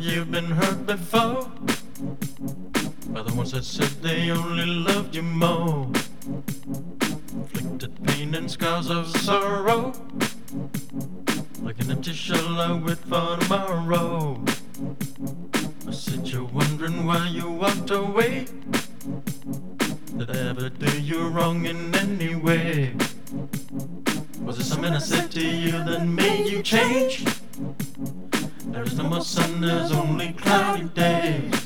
you've been hurt before by the ones that said they only loved you more. Inflicted pain and scars of sorrow, like an empty shell I wait for tomorrow. I said you're wondering why you walked away. Did I ever do you wrong in any way? Was it something I said to you that made you change? There's no more sun, there's only cloudy days.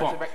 Resurrect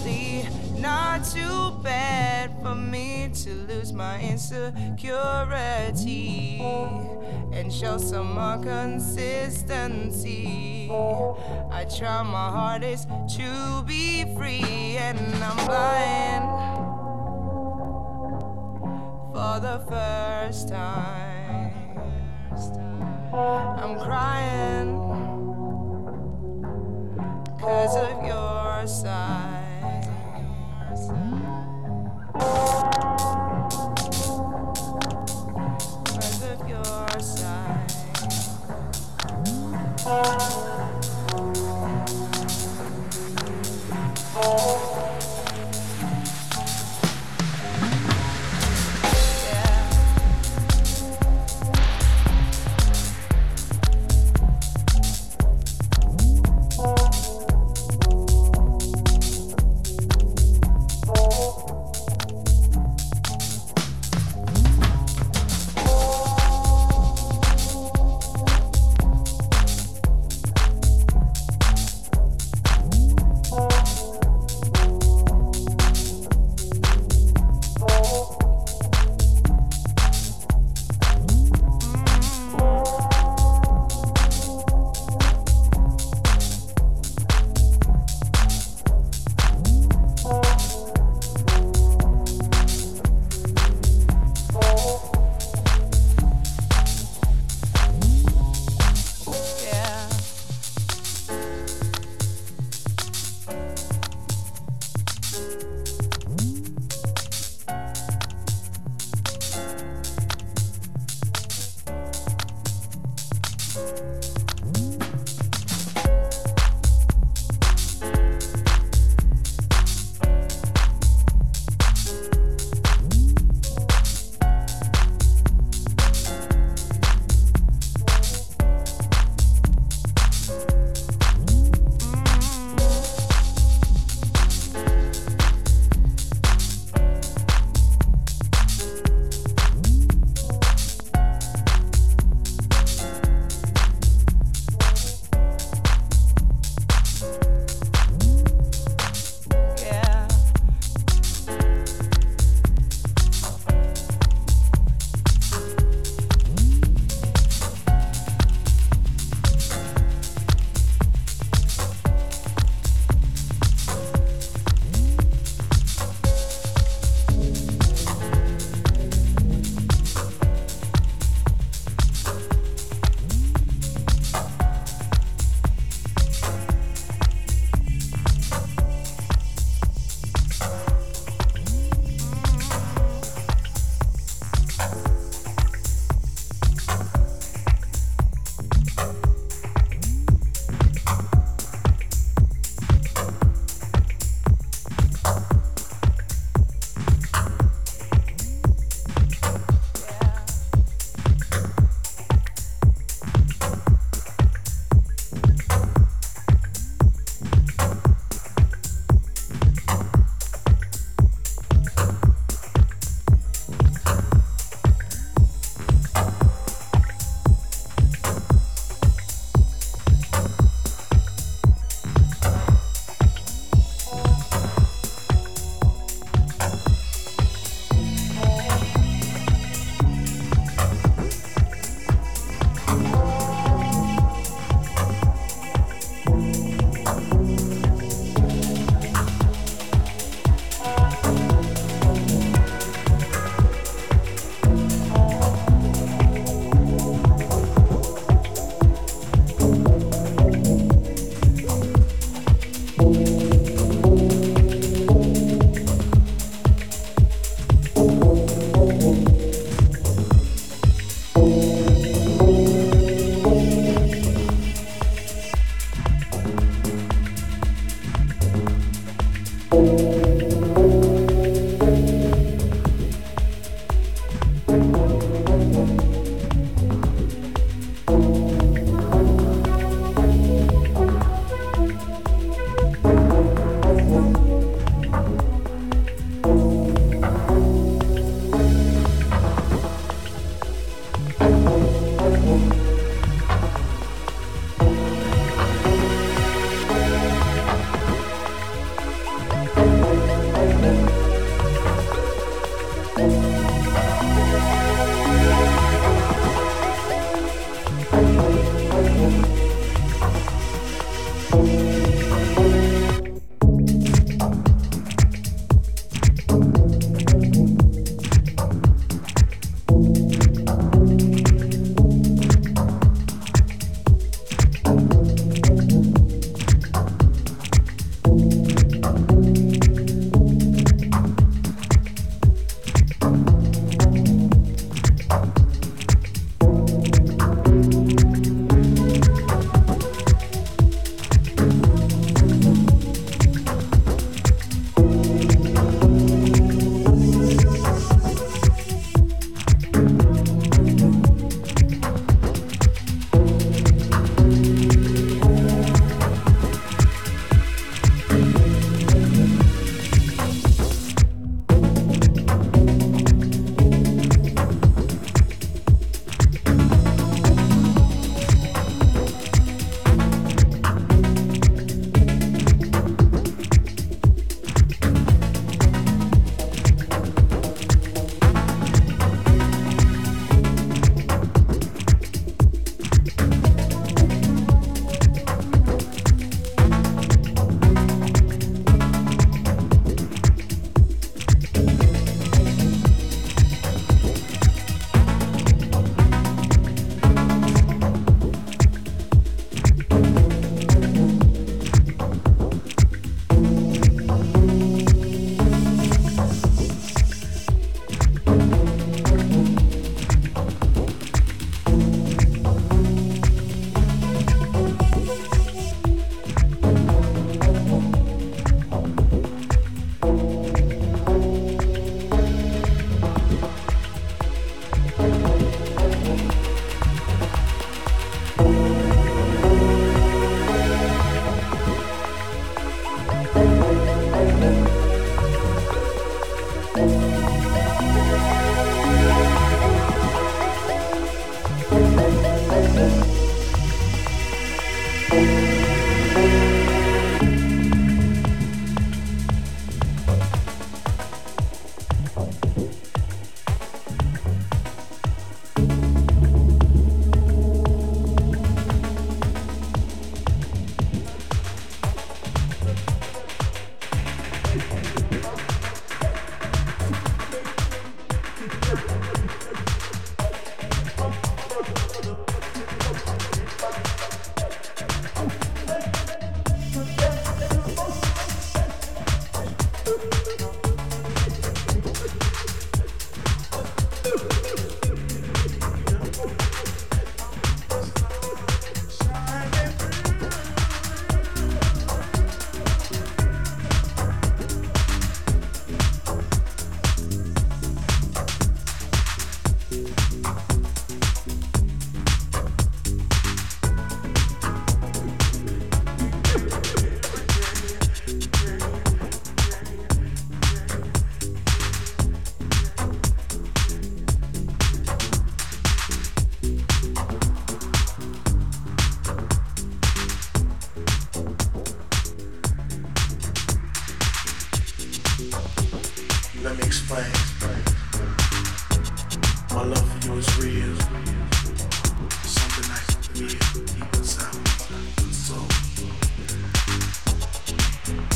probably not too bad for me to lose my insecurity and show some more consistency. I try my hardest to be free, and I'm blind for the first time. I'm crying cause of your side. Cause of your side.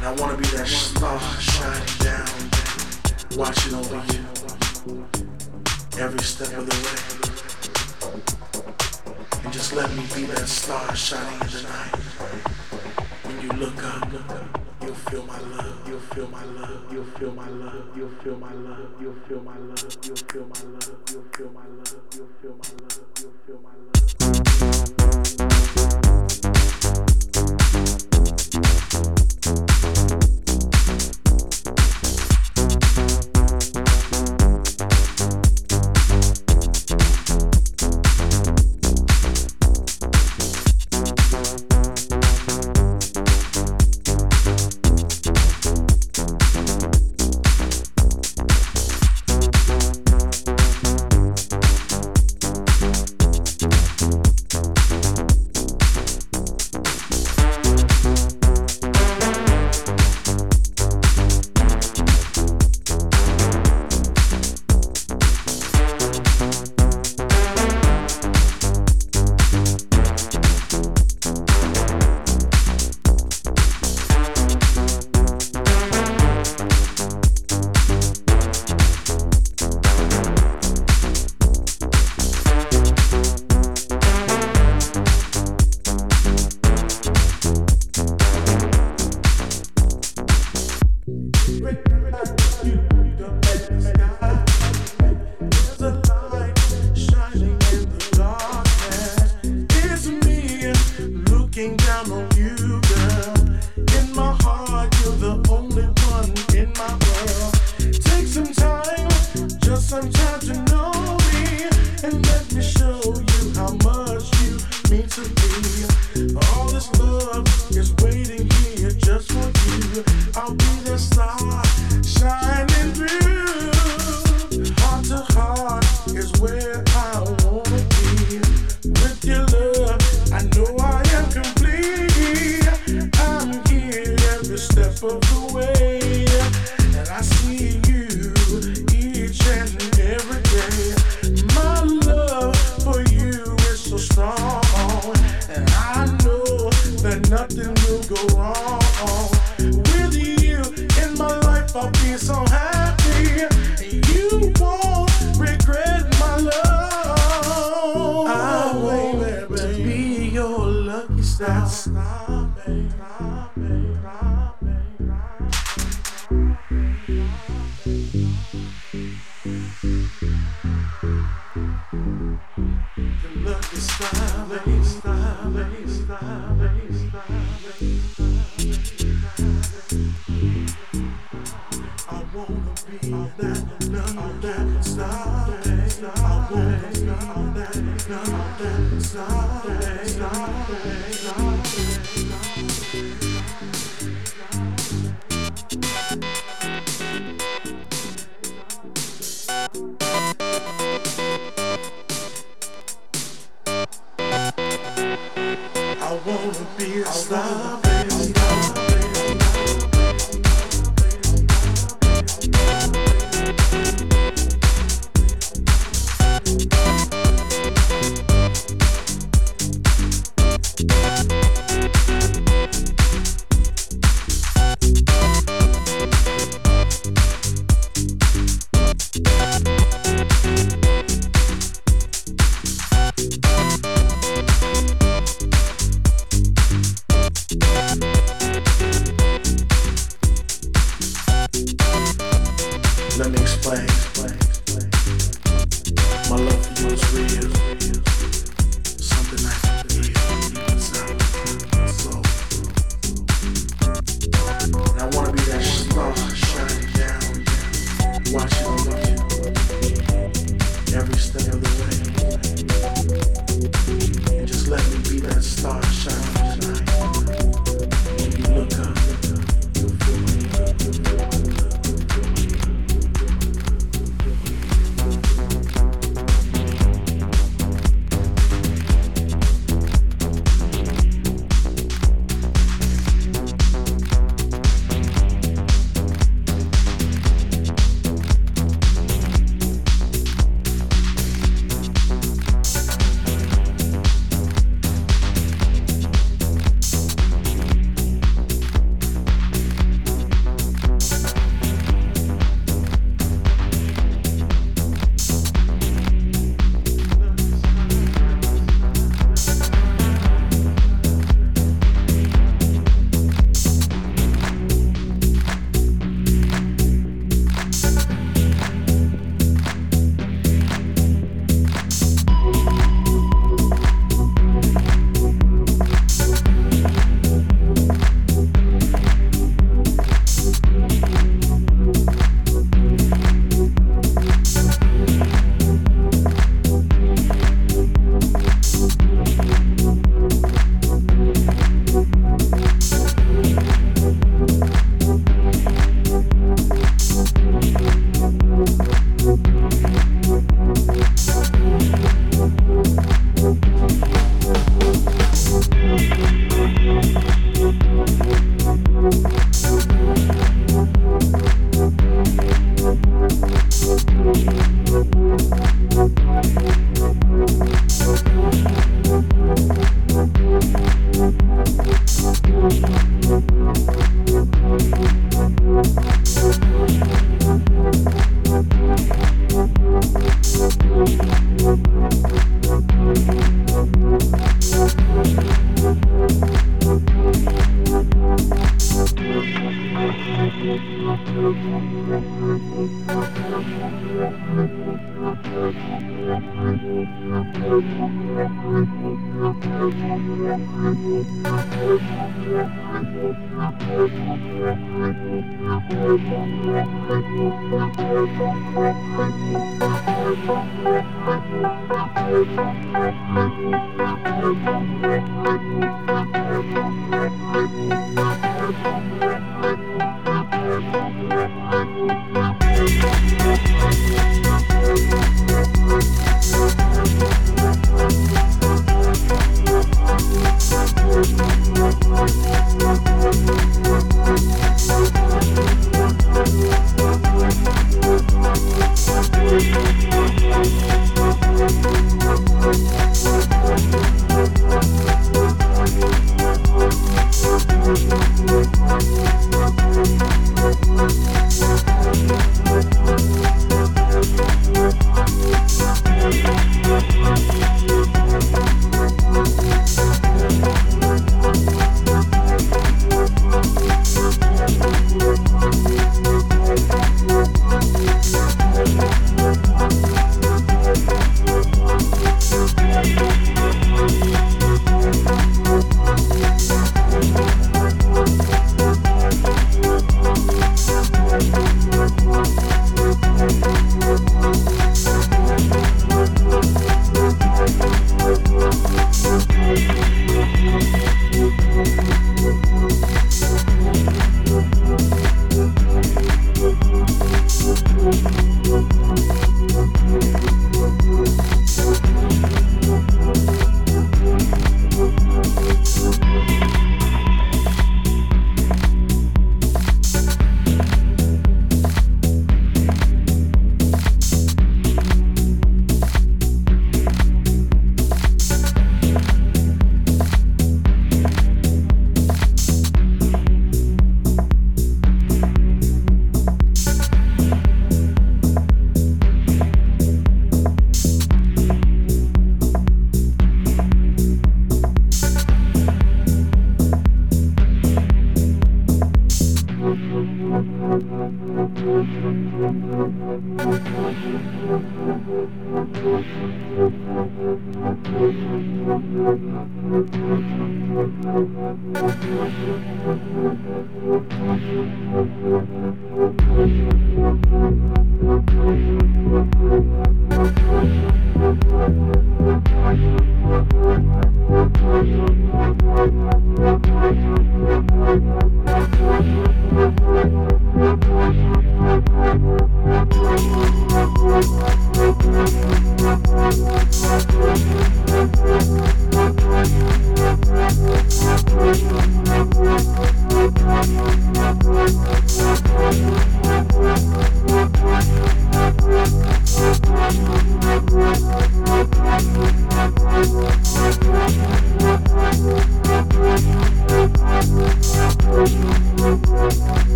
And I wanna be that star shining down, watching over you every step of the way. And just let me be that star shining in the night. When you look up. You'll feel my love, you'll feel my love, you'll feel my love, you'll feel my love, you'll feel my love, you'll feel my love, you'll feel my love, you'll feel my love, you'll feel my love.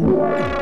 Wow.